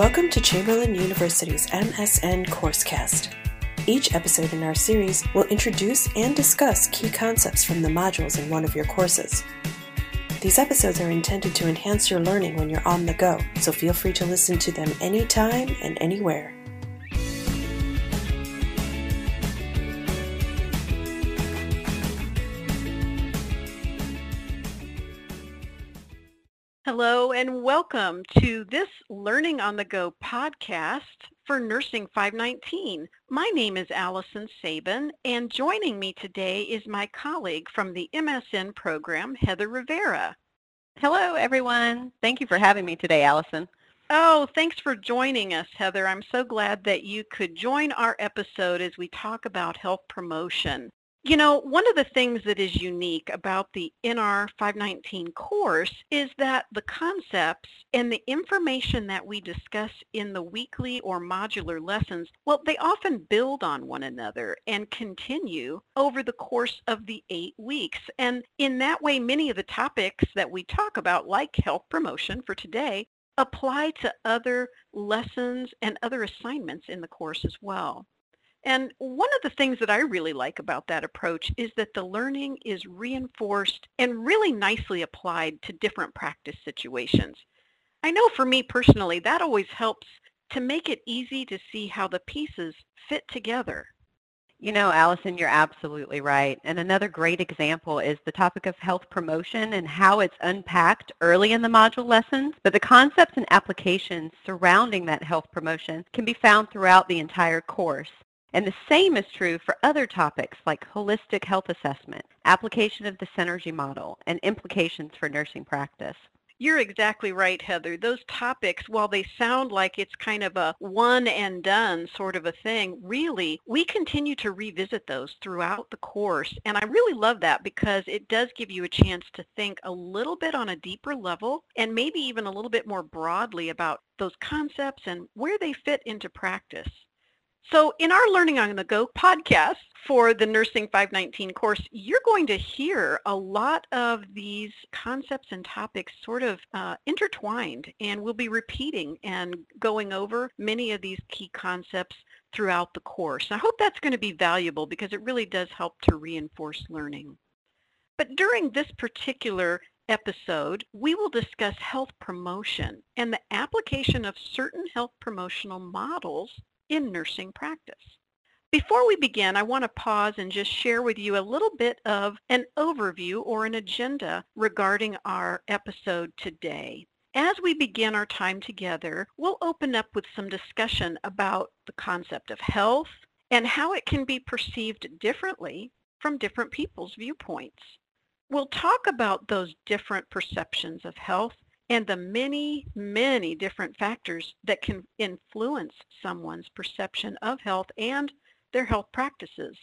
Welcome to Chamberlain University's MSN Coursecast. Each episode in our series will introduce and discuss key concepts from the modules in one of your courses. These episodes are intended to enhance your learning when you're on the go, so feel free to listen to them anytime and anywhere. Hello and welcome to this Learning on the Go podcast for Nursing 519. My name is Allison Sabin and joining me today is my colleague from the MSN program, Heather Rivera. Hello everyone. Thank you for having me today, Allison. Oh, thanks for joining us, Heather. I'm so glad that you could join our episode as we talk about health promotion. You know, one of the things that is unique about the NR 519 course is that the concepts and the information that we discuss in the weekly or modular lessons, well, they often build on one another and continue over the course of the eight weeks. And in that way, many of the topics that we talk about, like health promotion for today, apply to other lessons and other assignments in the course as well. And one of the things that I really like about that approach is that the learning is reinforced and really nicely applied to different practice situations. I know for me personally, that always helps to make it easy to see how the pieces fit together. You know, Allison, you're absolutely right. And another great example is the topic of health promotion and how it's unpacked early in the module lessons, but the concepts and applications surrounding that health promotion can be found throughout the entire course. And the same is true for other topics like holistic health assessment, application of the Synergy model, and implications for nursing practice. You're exactly right, Heather. Those topics, while they sound like it's kind of a one and done sort of a thing, really, we continue to revisit those throughout the course. And I really love that because it does give you a chance to think a little bit on a deeper level and maybe even a little bit more broadly about those concepts and where they fit into practice. So in our Learning on the Go podcast for the Nursing 519 course, you're going to hear a lot of these concepts and topics sort of uh, intertwined, and we'll be repeating and going over many of these key concepts throughout the course. I hope that's going to be valuable because it really does help to reinforce learning. But during this particular episode, we will discuss health promotion and the application of certain health promotional models in nursing practice. Before we begin, I want to pause and just share with you a little bit of an overview or an agenda regarding our episode today. As we begin our time together, we'll open up with some discussion about the concept of health and how it can be perceived differently from different people's viewpoints. We'll talk about those different perceptions of health and the many, many different factors that can influence someone's perception of health and their health practices.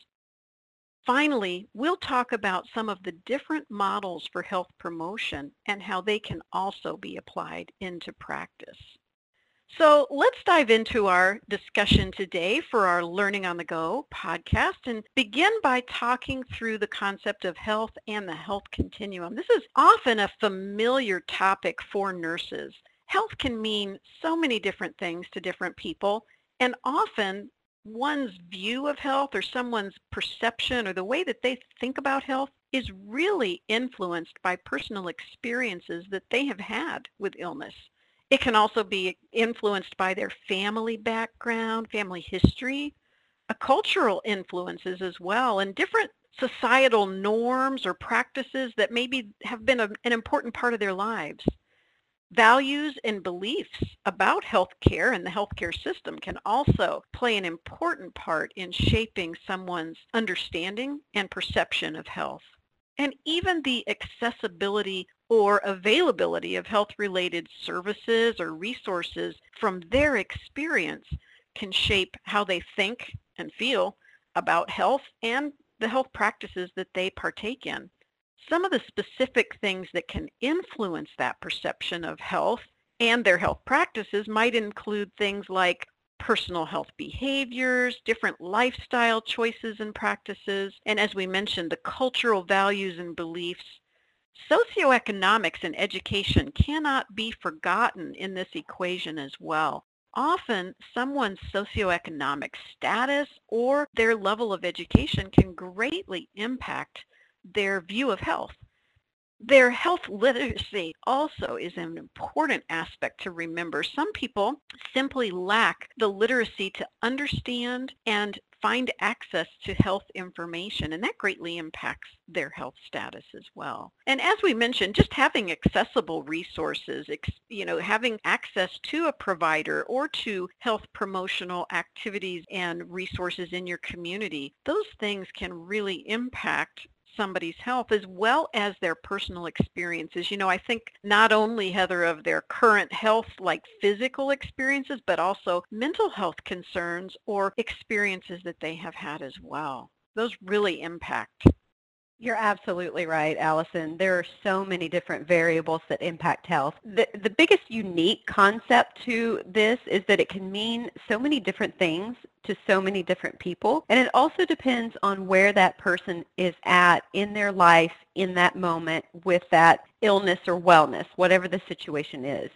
Finally, we'll talk about some of the different models for health promotion and how they can also be applied into practice. So let's dive into our discussion today for our Learning on the Go podcast and begin by talking through the concept of health and the health continuum. This is often a familiar topic for nurses. Health can mean so many different things to different people and often one's view of health or someone's perception or the way that they think about health is really influenced by personal experiences that they have had with illness. It can also be influenced by their family background, family history, uh, cultural influences as well, and different societal norms or practices that maybe have been a, an important part of their lives. Values and beliefs about healthcare and the healthcare system can also play an important part in shaping someone's understanding and perception of health. And even the accessibility or availability of health-related services or resources from their experience can shape how they think and feel about health and the health practices that they partake in. Some of the specific things that can influence that perception of health and their health practices might include things like personal health behaviors, different lifestyle choices and practices, and as we mentioned, the cultural values and beliefs Socioeconomics and education cannot be forgotten in this equation as well. often someone's socioeconomic status or their level of education can greatly impact their view of health. Their health literacy also is an important aspect to remember. Some people simply lack the literacy to understand and find access to health information, and that greatly impacts their health status as well. And as we mentioned, just having accessible resources, you know, having access to a provider or to health promotional activities and resources in your community, those things can really impact somebody's health as well as their personal experiences. You know, I think not only, Heather, of their current health, like physical experiences, but also mental health concerns or experiences that they have had as well. Those really impact you're absolutely right, Allison. There are so many different variables that impact health. The, the biggest unique concept to this is that it can mean so many different things to so many different people. And it also depends on where that person is at in their life in that moment with that illness or wellness, whatever the situation is.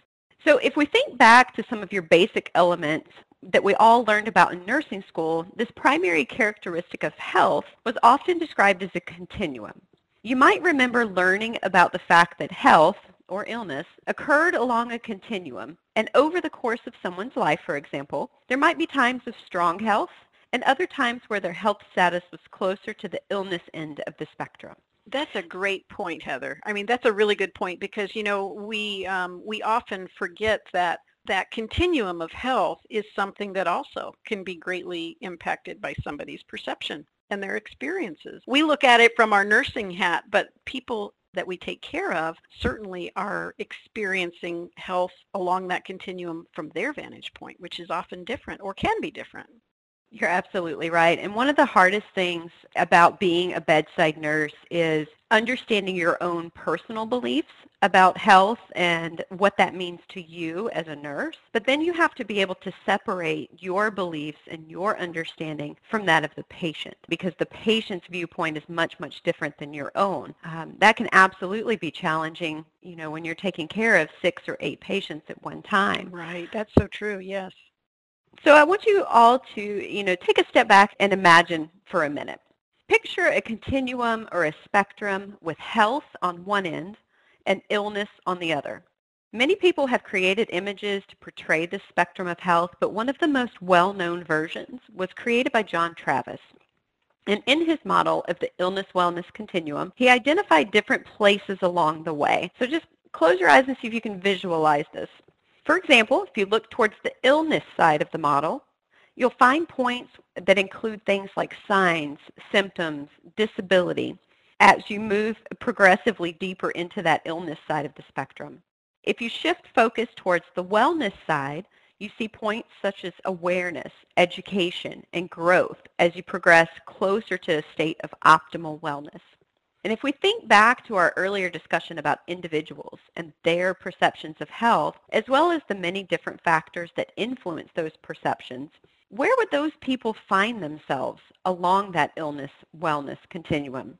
So if we think back to some of your basic elements that we all learned about in nursing school, this primary characteristic of health was often described as a continuum. You might remember learning about the fact that health, or illness, occurred along a continuum, and over the course of someone's life, for example, there might be times of strong health and other times where their health status was closer to the illness end of the spectrum. That's a great point, Heather. I mean, that's a really good point because, you know, we, um, we often forget that that continuum of health is something that also can be greatly impacted by somebody's perception and their experiences. We look at it from our nursing hat, but people that we take care of certainly are experiencing health along that continuum from their vantage point, which is often different or can be different. You're absolutely right. And one of the hardest things about being a bedside nurse is understanding your own personal beliefs about health and what that means to you as a nurse. But then you have to be able to separate your beliefs and your understanding from that of the patient because the patient's viewpoint is much, much different than your own. Um, that can absolutely be challenging, you know, when you're taking care of six or eight patients at one time. Right. That's so true. Yes. So I want you all to, you know, take a step back and imagine for a minute. Picture a continuum or a spectrum with health on one end and illness on the other. Many people have created images to portray this spectrum of health, but one of the most well-known versions was created by John Travis. And in his model of the illness-wellness continuum, he identified different places along the way. So just close your eyes and see if you can visualize this. For example, if you look towards the illness side of the model, you'll find points that include things like signs, symptoms, disability, as you move progressively deeper into that illness side of the spectrum. If you shift focus towards the wellness side, you see points such as awareness, education, and growth as you progress closer to a state of optimal wellness. And if we think back to our earlier discussion about individuals and their perceptions of health, as well as the many different factors that influence those perceptions, where would those people find themselves along that illness-wellness continuum?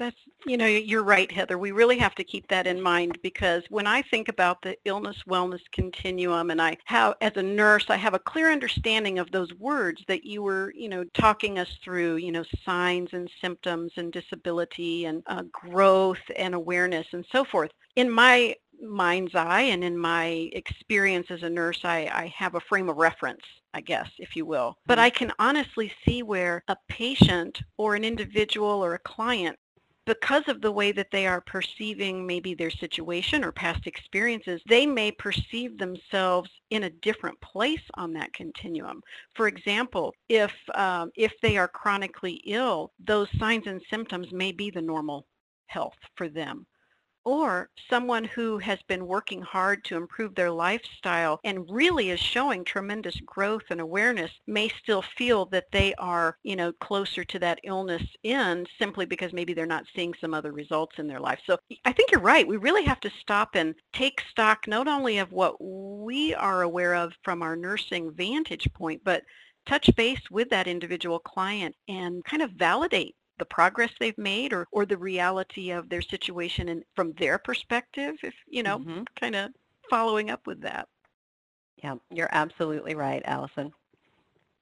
That's, you know, you're right, Heather. We really have to keep that in mind because when I think about the illness-wellness continuum and I have, as a nurse, I have a clear understanding of those words that you were, you know, talking us through, you know, signs and symptoms and disability and uh, growth and awareness and so forth. In my mind's eye and in my experience as a nurse, I, I have a frame of reference, I guess, if you will. But mm-hmm. I can honestly see where a patient or an individual or a client because of the way that they are perceiving maybe their situation or past experiences, they may perceive themselves in a different place on that continuum. For example, if, um, if they are chronically ill, those signs and symptoms may be the normal health for them or someone who has been working hard to improve their lifestyle and really is showing tremendous growth and awareness may still feel that they are, you know, closer to that illness end simply because maybe they're not seeing some other results in their life. So I think you're right. We really have to stop and take stock not only of what we are aware of from our nursing vantage point, but touch base with that individual client and kind of validate the progress they've made or, or the reality of their situation and from their perspective, if, you know, mm-hmm. kind of following up with that. Yeah, you're absolutely right, Allison.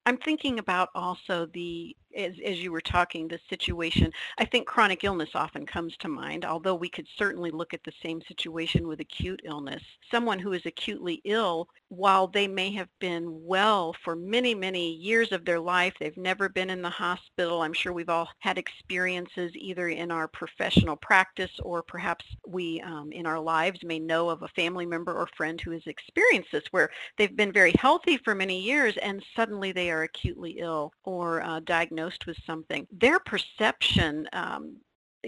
I'm thinking about also the as, as you were talking, the situation, I think chronic illness often comes to mind, although we could certainly look at the same situation with acute illness. Someone who is acutely ill, while they may have been well for many, many years of their life, they've never been in the hospital. I'm sure we've all had experiences either in our professional practice or perhaps we um, in our lives may know of a family member or friend who has experienced this where they've been very healthy for many years and suddenly they are acutely ill or uh, diagnosed diagnosed with something, their perception um,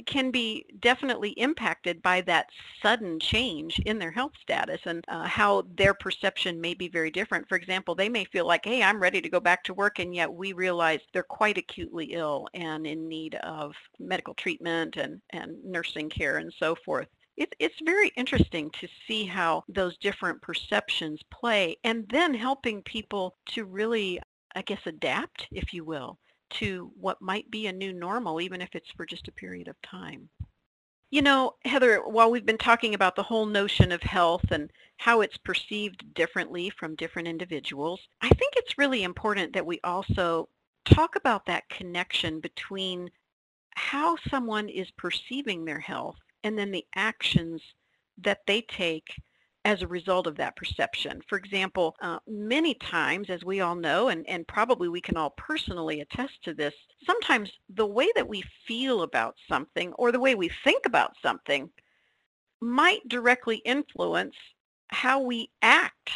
can be definitely impacted by that sudden change in their health status and uh, how their perception may be very different. For example, they may feel like, hey, I'm ready to go back to work, and yet we realize they're quite acutely ill and in need of medical treatment and, and nursing care and so forth. It, it's very interesting to see how those different perceptions play and then helping people to really, I guess, adapt, if you will, to what might be a new normal, even if it's for just a period of time. You know, Heather, while we've been talking about the whole notion of health and how it's perceived differently from different individuals, I think it's really important that we also talk about that connection between how someone is perceiving their health and then the actions that they take as a result of that perception. For example, uh, many times, as we all know, and, and probably we can all personally attest to this, sometimes the way that we feel about something or the way we think about something might directly influence how we act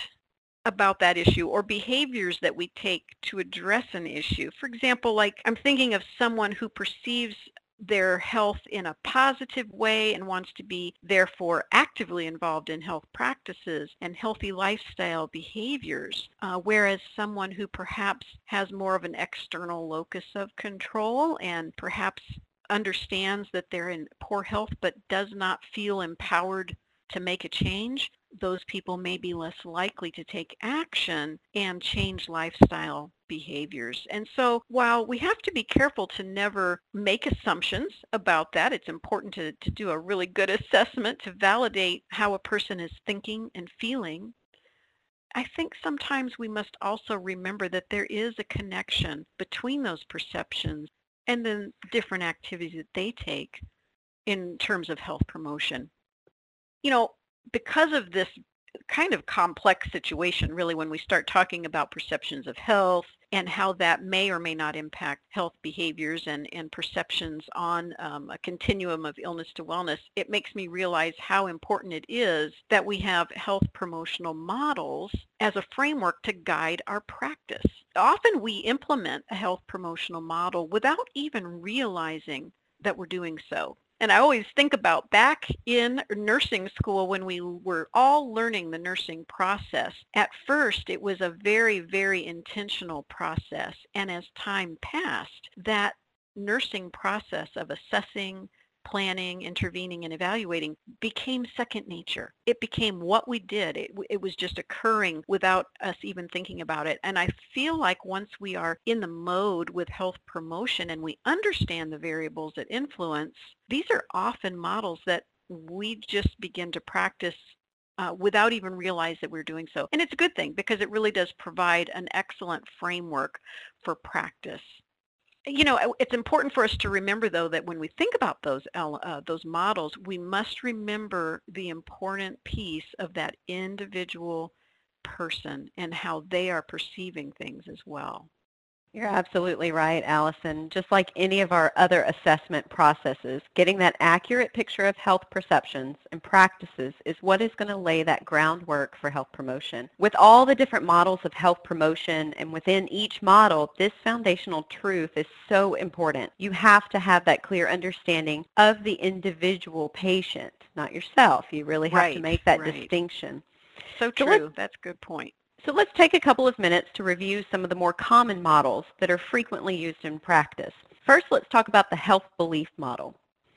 about that issue or behaviors that we take to address an issue. For example, like I'm thinking of someone who perceives their health in a positive way and wants to be therefore actively involved in health practices and healthy lifestyle behaviors, uh, whereas someone who perhaps has more of an external locus of control and perhaps understands that they're in poor health but does not feel empowered to make a change, those people may be less likely to take action and change lifestyle behaviors. And so while we have to be careful to never make assumptions about that, it's important to, to do a really good assessment to validate how a person is thinking and feeling. I think sometimes we must also remember that there is a connection between those perceptions and then different activities that they take in terms of health promotion. You know, because of this kind of complex situation really when we start talking about perceptions of health and how that may or may not impact health behaviors and, and perceptions on um, a continuum of illness to wellness, it makes me realize how important it is that we have health promotional models as a framework to guide our practice. Often we implement a health promotional model without even realizing that we're doing so. And I always think about back in nursing school when we were all learning the nursing process. At first, it was a very, very intentional process. And as time passed, that nursing process of assessing, planning, intervening, and evaluating became second nature. It became what we did. It, it was just occurring without us even thinking about it. And I feel like once we are in the mode with health promotion and we understand the variables that influence, these are often models that we just begin to practice uh, without even realize that we're doing so. And it's a good thing because it really does provide an excellent framework for practice you know, it's important for us to remember, though, that when we think about those uh, those models, we must remember the important piece of that individual person and how they are perceiving things as well. You're absolutely right, Allison. Just like any of our other assessment processes, getting that accurate picture of health perceptions and practices is what is going to lay that groundwork for health promotion. With all the different models of health promotion and within each model, this foundational truth is so important. You have to have that clear understanding of the individual patient, not yourself. You really have right, to make that right. distinction. So true. So That's a good point. So let's take a couple of minutes to review some of the more common models that are frequently used in practice. First, let's talk about the health belief model.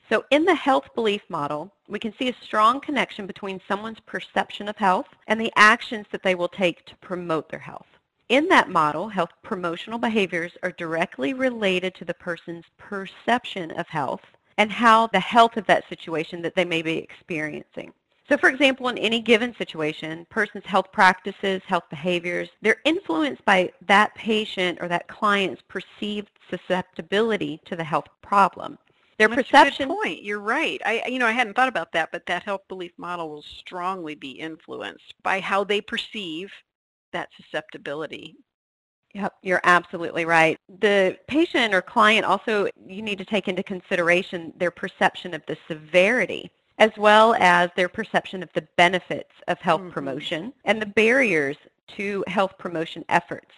So in the health belief model, we can see a strong connection between someone's perception of health and the actions that they will take to promote their health. In that model, health promotional behaviors are directly related to the person's perception of health and how the health of that situation that they may be experiencing. So for example, in any given situation, person's health practices, health behaviors, they're influenced by that patient or that client's perceived susceptibility to the health problem. Their That's perception a good point. You're right. I you know I hadn't thought about that, but that health belief model will strongly be influenced by how they perceive that susceptibility. Yep, you're absolutely right. The patient or client also, you need to take into consideration their perception of the severity as well as their perception of the benefits of health Mhm. promotion and the barriers to health promotion efforts.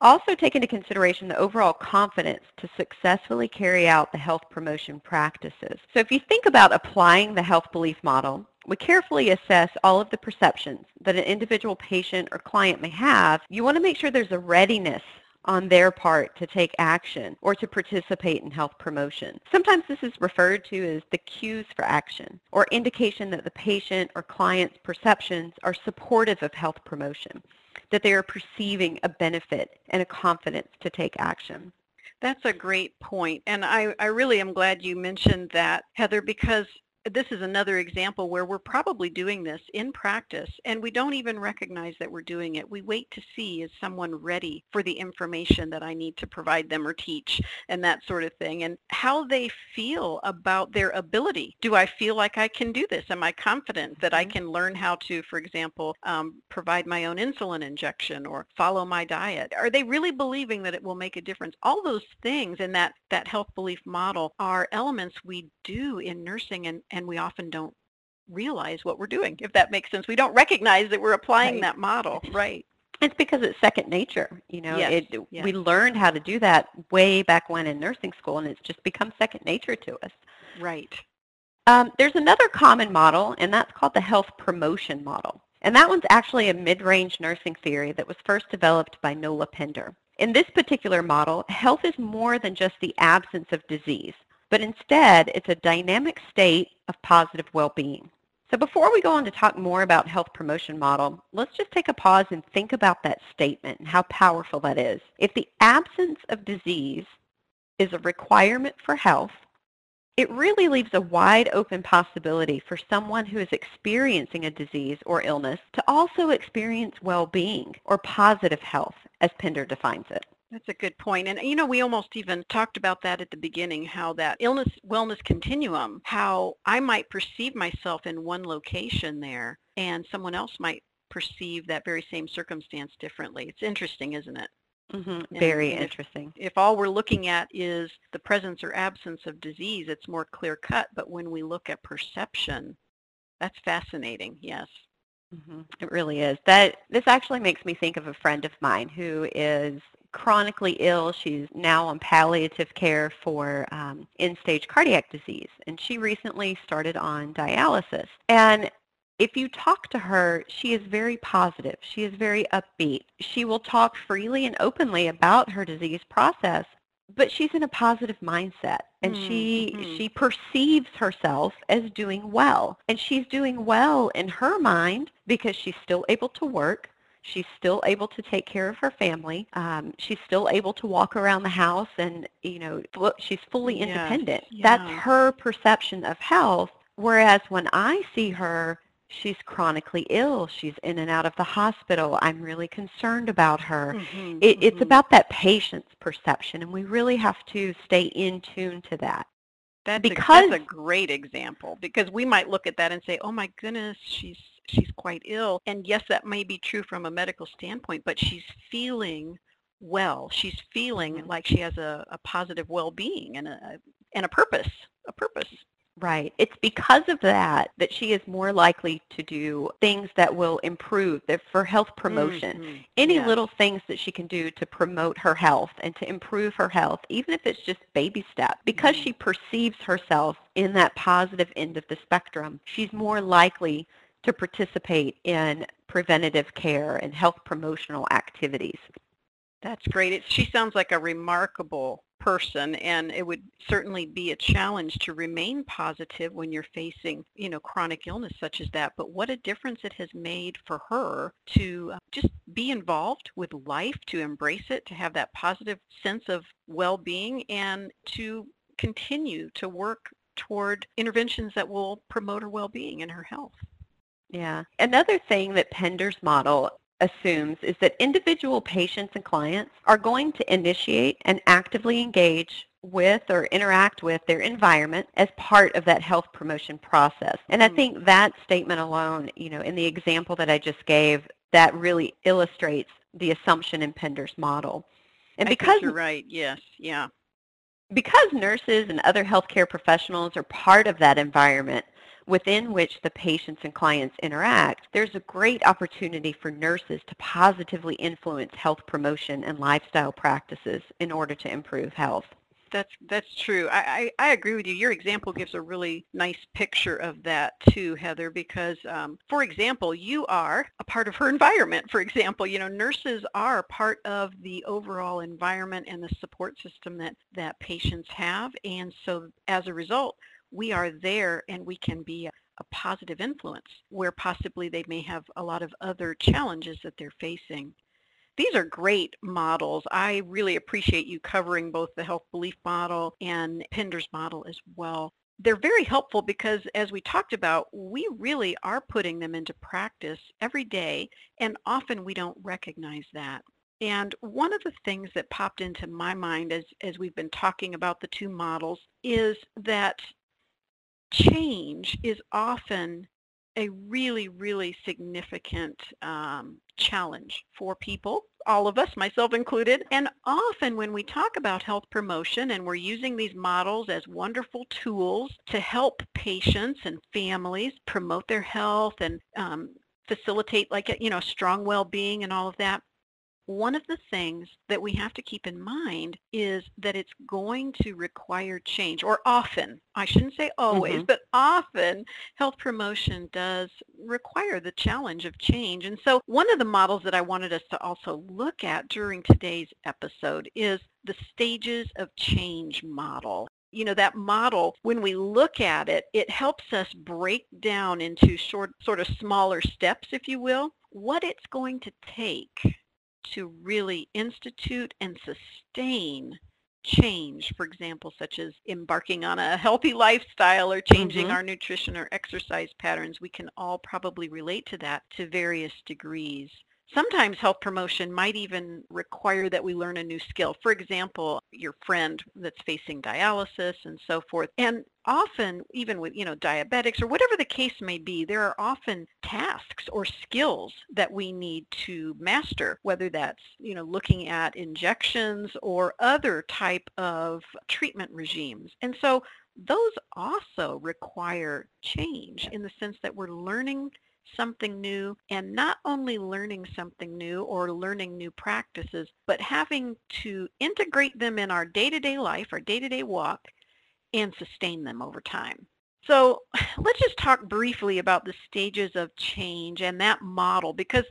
Also take into consideration the overall confidence to successfully carry out the health promotion practices. So if you think about applying the health belief model, we carefully assess all of the perceptions that an individual patient or client may have. You want to make sure there's a readiness on their part to take action or to participate in health promotion. Sometimes this is referred to as the cues for action or indication that the patient or client's perceptions are supportive of health promotion, that they are perceiving a benefit and a confidence to take action. That's a great point. And I, I really am glad you mentioned that, Heather, because this is another example where we're probably doing this in practice and we don't even recognize that we're doing it. We wait to see is someone ready for the information that I need to provide them or teach and that sort of thing and how they feel about their ability. Do I feel like I can do this? Am I confident that I Mhm. can learn how to, for example, um, provide my own insulin injection or follow my diet? Are they really believing that it will make a difference? All those things in that, that health belief model are elements we do in nursing and and we often don't realize what we're doing, if that makes sense. We don't recognize that we're applying Right. that model. Right. It's because it's second nature. You know, Yes, it, yes. we learned how to do that way back when in nursing school, and it's just become second nature to us. Right. Um, there's another common model, and that's called the health promotion model. And that one's actually a mid-range nursing theory that was first developed by Nola Pender. In this particular model, health is more than just the absence of disease, but instead it's a dynamic state of positive well-being. So before we go on to talk more about health promotion model, let's just take a pause and think about that statement and how powerful that is. If the absence of disease is a requirement for health, it really leaves a wide open possibility for someone who is experiencing a disease or illness to also experience well-being or positive health as Pender defines it. That's a good point. And you know, we almost even talked about that at the beginning, how that illness wellness continuum, how I might perceive myself in one location there and someone else might perceive that very same circumstance differently. It's interesting, isn't it? hmm Very if- interesting. if all we're looking at is the presence or absence of disease, it's more clear cut. But when we look at perception, that's fascinating. Yes. Hmm It really is. That this actually makes me think of a friend of mine who is chronically ill. She's now on palliative care for um, end-stage cardiac disease, and she recently started on dialysis. And if you talk to her, she is very positive. She is very upbeat. She will talk freely and openly about her disease process, but she's in a positive mindset and she Mhm. she perceives herself as doing well. And she's doing well in her mind because she's still able to work. She's still able to take care of her family. Um, she's still able to walk around the house and, you know, she's fully Yes, independent. That's yeah. her perception of health. Whereas when I see her, she's chronically ill. She's in and out of the hospital. I'm really concerned about her. Mhm, It, it's mhm. about that patient's perception, and we really have to stay in tune to that. That's because- a, that's a great example because we might look at that and say, "Oh my goodness, she's she's quite ill." And yes, that may be true from a medical standpoint, but she's feeling well. She's feeling Mhm. like she has a, a positive well-being and a and a purpose, a purpose. Right. It's because of that that she is more likely to do things that will improve that for health promotion. Mhm, Any yes. little things that she can do to promote her health and to improve her health, even if it's just baby step, because Mhm. she perceives herself in that positive end of the spectrum, she's more likely to participate in preventative care and health promotional activities. That's great. It, she sounds like a remarkable person, and it would certainly be a challenge to remain positive when you're facing, you know, chronic illness such as that. But what a difference it has made for her to uh, just be involved with life, to embrace it, to have that positive sense of well-being, and to continue to work toward interventions that will promote her well-being and her health. Yeah. Another thing that Pender's model assumes is that individual patients and clients are going to initiate and actively engage with or interact with their environment as part of that health promotion process. And I mm. think that statement alone, you know, in the example that I just gave, that really illustrates the assumption in Pender's model. And because you're right, yes, yeah. Because nurses and other healthcare professionals are part of that environment, within which the patients and clients interact, there's a great opportunity for nurses to positively influence health promotion and lifestyle practices in order to improve health. That's that's true. I, I, I, agree with you. Your example gives a really nice picture of that too, Heather, because um, for example, you are a part of her environment. For example, you know, nurses are part of the overall environment and the support system that, that patients have. And so as a result, we are there and we can be a, positive influence where possibly they may have a lot of other challenges that they're facing. These are great models. I really appreciate you covering both the health belief model and Pender's model as well. They're very helpful because as we talked about, we really are putting them into practice every day and often we don't recognize that. And one of the things that popped into my mind as, as we've been talking about the two models is that change is often a really, really significant um, challenge for people, all of us, myself included. And often when we talk about health promotion and we're using these models as wonderful tools to help patients and families promote their health and um, facilitate like, you know, strong well-being and all of that, one of the things that we have to keep in mind is that it's going to require change, or often, I shouldn't say always, mm-hmm. but often health promotion does require the challenge of change. And so one of the models that I wanted us to also look at during today's episode is the stages of change model you know that model when we look at it it helps us break down into short sort of smaller steps if you will what it's going to take to really institute and sustain change, for example, such as embarking on a healthy lifestyle or changing mm-hmm. our nutrition or exercise patterns, we can all probably relate to that to various degrees. Sometimes health promotion might even require that we learn a new skill. For example, your friend that's facing dialysis and so forth. And often, even with, you know, diabetics or whatever the case may be, there are often tasks or skills that we need to master, whether that's, you know, looking at injections or other type of treatment regimes. And so those also require change in the sense that we're learning something new and not only learning something new or learning new practices, but having to integrate them in our day-to-day life, our day-to-day walk, and sustain them over time. So let's just talk briefly about the stages of change and that model because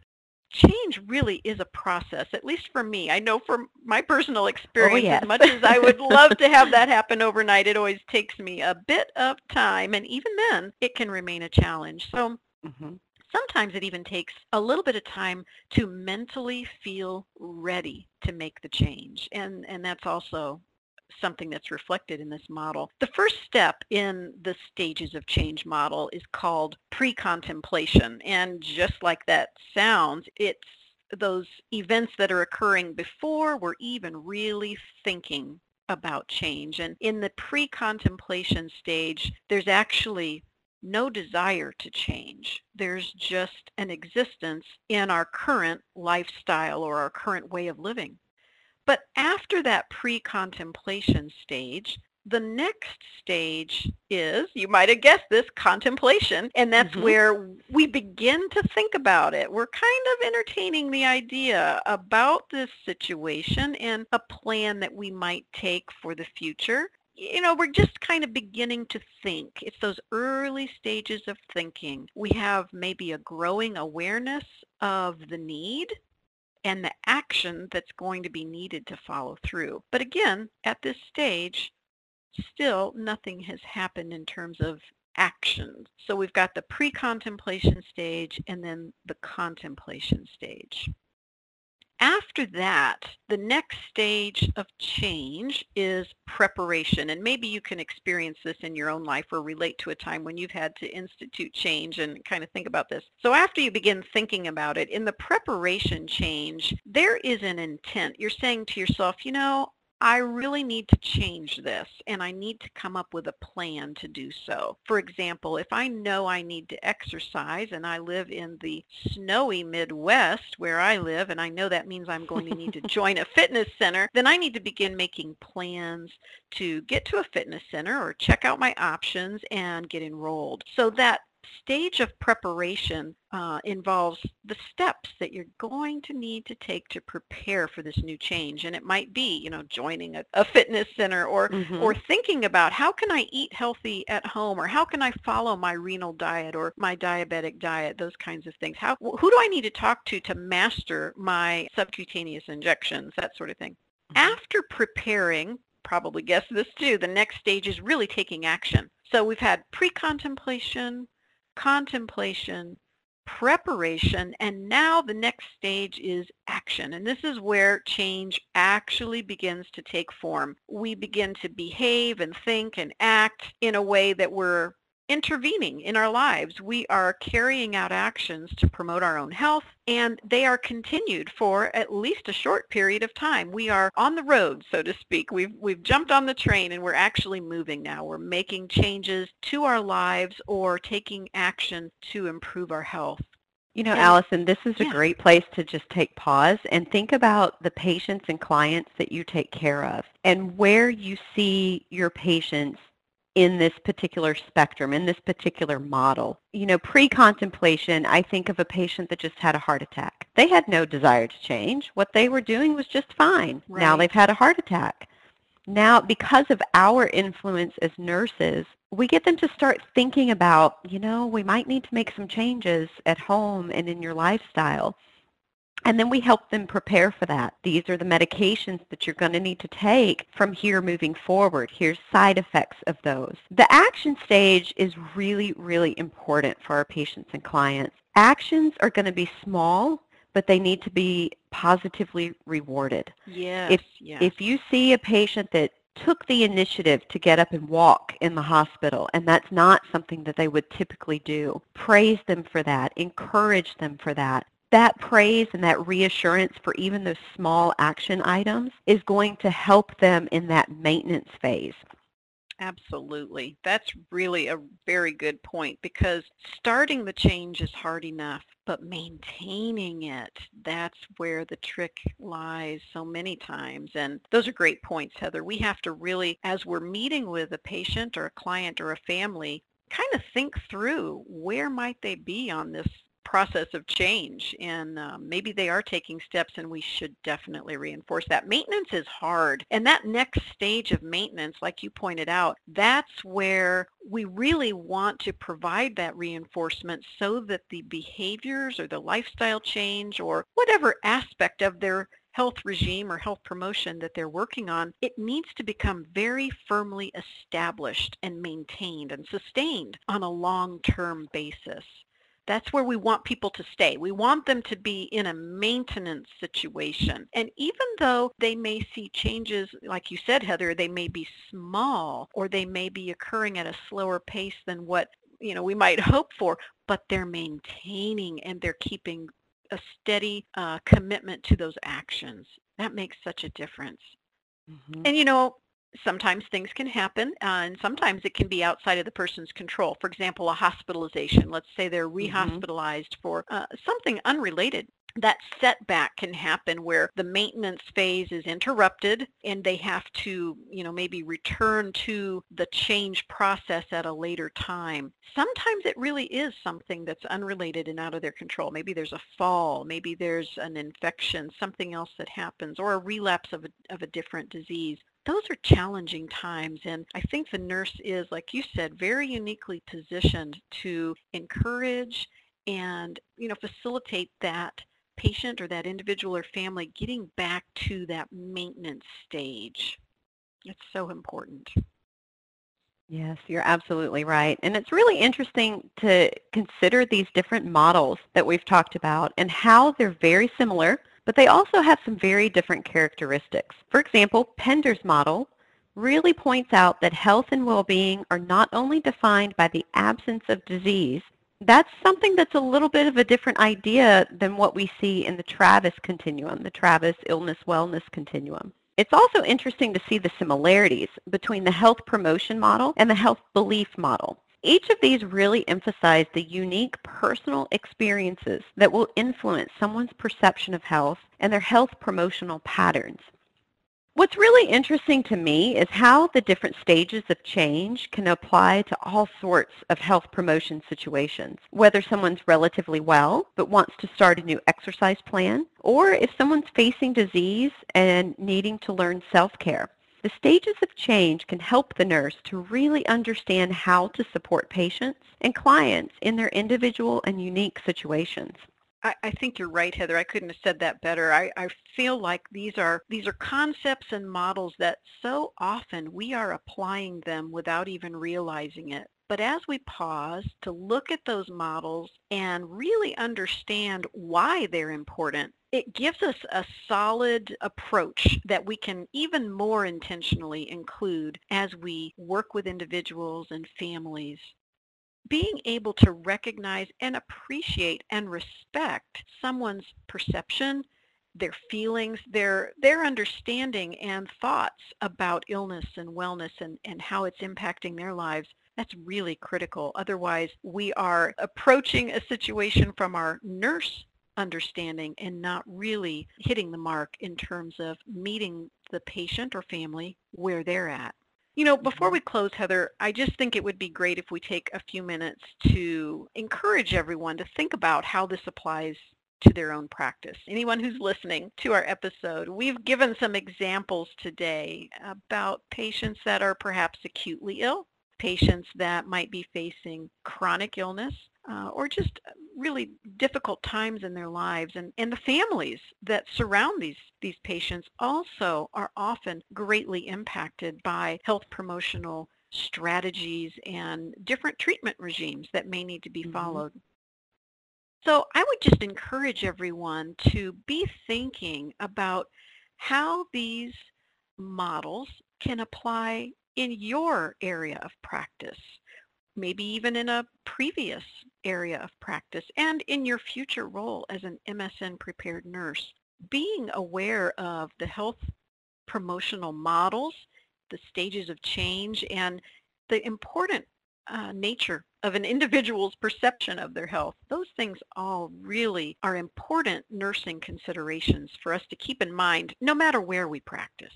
change really is a process, at least for me. I know from my personal oh, experience, oh, yes. as much as I would love to have that happen overnight, it always takes me a bit of time. And even then, it can remain a challenge. So mm-hmm. Sometimes it even takes a little bit of time to mentally feel ready to make the change. And, and that's also something that's reflected in this model. The first step in the stages of change model is called pre-contemplation. And just like that sounds, it's those events that are occurring before we're even really thinking about change. And in the pre-contemplation stage, there's actually no desire to change. There's just an existence in our current lifestyle or our current way of living. But after that pre-contemplation stage, the next stage is, you might have guessed this, contemplation. And that's mm-hmm. where we begin to think about it. We're kind of entertaining the idea about this situation and a plan that we might take for the future you know, we're just kind of beginning to think. It's those early stages of thinking. We have maybe a growing awareness of the need and the action that's going to be needed to follow through. But again, at this stage, still nothing has happened in terms of action. So we've got the pre-contemplation stage and then the contemplation stage. After that, the next stage of change is preparation. And maybe you can experience this in your own life or relate to a time when you've had to institute change and kind of think about this. So after you begin thinking about it, in the preparation change, there is an intent. You're saying to yourself, you know, I really need to change this and I need to come up with a plan to do so. For example, if I know I need to exercise and I live in the snowy Midwest where I live and I know that means I'm going to need to join a fitness center, then I need to begin making plans to get to a fitness center or check out my options and get enrolled. So that stage of preparation uh, involves the steps that you're going to need to take to prepare for this new change. And it might be, you know, joining a, a fitness center or, mm-hmm. or thinking about how can I eat healthy at home or how can I follow my renal diet or my diabetic diet, those kinds of things. How, who do I need to talk to to master my subcutaneous injections, that sort of thing. Mm-hmm. After preparing, probably guess this too, the next stage is really taking action. So we've had pre-contemplation, contemplation, preparation, and now the next stage is action. And this is where change actually begins to take form. We begin to behave and think and act in a way that we're intervening in our lives. We are carrying out actions to promote our own health, and they are continued for at least a short period of time. We are on the road, so to speak. We've, we've jumped on the train and we're actually moving now. We're making changes to our lives or taking action to improve our health. You know, and, Allison, this is a great place to just take pause and think about the patients and clients that you take care of and where you see your patients in this particular spectrum, in this particular model. You know, pre-contemplation, I think of a patient that just had a heart attack. They had no desire to change. What they were doing was just fine. Right. Now they've had a heart attack. Now, because of our influence as nurses, we get them to start thinking about, you know, we might need to make some changes at home and in your lifestyle. And then we help them prepare for that. These are the medications that you're going to need to take from here moving forward. Here's side effects of those. The action stage is really, really important for our patients and clients. Actions are going to be small, but they need to be positively rewarded. Yes, if, yes. if you see a patient that took the initiative to get up and walk in the hospital, and that's not something that they would typically do. Praise them for that. Encourage them for that that praise and that reassurance for even those small action items is going to help them in that maintenance phase. Absolutely. That's really a very good point because starting the change is hard enough, but maintaining it, that's where the trick lies so many times. And those are great points, Heather. We have to really, as we're meeting with a patient or a client or a family, kind of think through where might they be on this process of change and um, maybe they are taking steps and we should definitely reinforce that. Maintenance is hard and that next stage of maintenance, like you pointed out, that's where we really want to provide that reinforcement so that the behaviors or the lifestyle change or whatever aspect of their health regime or health promotion that they're working on, it needs to become very firmly established and maintained and sustained on a long-term basis. That's where we want people to stay. We want them to be in a maintenance situation. And even though they may see changes, like you said, Heather, they may be small or they may be occurring at a slower pace than what you know we might hope for, but they're maintaining and they're keeping a steady uh, commitment to those actions. That makes such a difference. Mm-hmm. And you know, sometimes things can happen uh, and sometimes it can be outside of the person's control. For example, a hospitalization. Let's say they're mm-hmm. rehospitalized mm-hmm. for uh, something unrelated. That setback can happen where the maintenance phase is interrupted and they have to, you know, maybe return to the change process at a later time. Sometimes it really is something that's unrelated and out of their control. Maybe there's a fall, maybe there's an infection, something else that happens, or a relapse of a, of a different disease those are challenging times and I think the nurse is, like you said, very uniquely positioned to encourage and, you know, facilitate that patient or that individual or family getting back to that maintenance stage. It's so important. Yes, you're absolutely right. And it's really interesting to consider these different models that we've talked about and how they're very similar but they also have some very different characteristics. For example, Pender's model really points out that health and well-being are not only defined by the absence of disease, that's something that's a little bit of a different idea than what we see in the Travis continuum, the Travis illness-wellness continuum. It's also interesting to see the similarities between the health promotion model and the health belief model. Each of these really emphasize the unique personal experiences that will influence someone's perception of health and their health promotional patterns. What's really interesting to me is how the different stages of change can apply to all sorts of health promotion situations, whether someone's relatively well but wants to start a new exercise plan, or if someone's facing disease and needing to learn self-care. The stages of change can help the nurse to really understand how to support patients and clients in their individual and unique situations. I, I think you're right, Heather. I couldn't have said that better. I, I feel like these are these are concepts and models that so often we are applying them without even realizing it. But as we pause to look at those models and really understand why they're important, it gives us a solid approach that we can even more intentionally include as we work with individuals and families. Being able to recognize and appreciate and respect someone's perception, their feelings, their their understanding and thoughts about illness and wellness and, and how it's impacting their lives, that's really critical. Otherwise, we are approaching a situation from our nurse understanding and not really hitting the mark in terms of meeting the patient or family where they're at. You know, before mm-hmm. we close, Heather, I just think it would be great if we take a few minutes to encourage everyone to think about how this applies to their own practice. Anyone who's listening to our episode, we've given some examples today about patients that are perhaps acutely ill, patients that might be facing chronic illness, uh, or just really difficult times in their lives. And, and the families that surround these, these patients also are often greatly impacted by health promotional strategies and different treatment regimes that may need to be mm-hmm. followed. So I would just encourage everyone to be thinking about how these models can apply in your area of practice maybe even in a previous area of practice and in your future role as an MSN prepared nurse. Being aware of the health promotional models, the stages of change, and the important uh, nature of an individual's perception of their health. Those things all really are important nursing considerations for us to keep in mind no matter where we practice.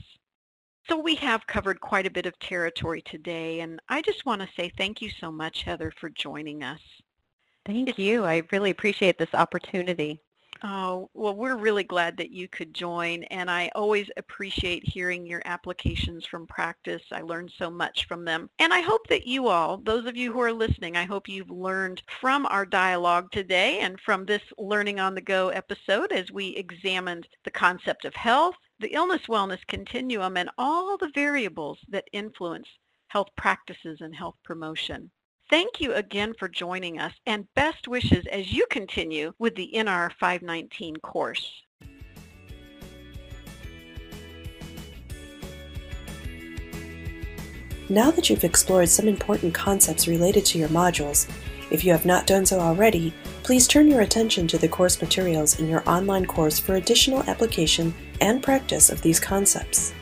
So we have covered quite a bit of territory today, and I just want to say thank you so much, Heather, for joining us. Thank it's, you. I really appreciate this opportunity. Oh, well, we're really glad that you could join, and I always appreciate hearing your applications from practice. I learned so much from them. And I hope that you all, those of you who are listening, I hope you've learned from our dialogue today and from this Learning on the Go episode as we examined the concept of health, the illness-wellness continuum, and all the variables that influence health practices and health promotion. Thank you again for joining us and best wishes as you continue with the NR 519 course. Now that you've explored some important concepts related to your modules, if you have not done so already, please turn your attention to the course materials in your online course for additional application and practice of these concepts.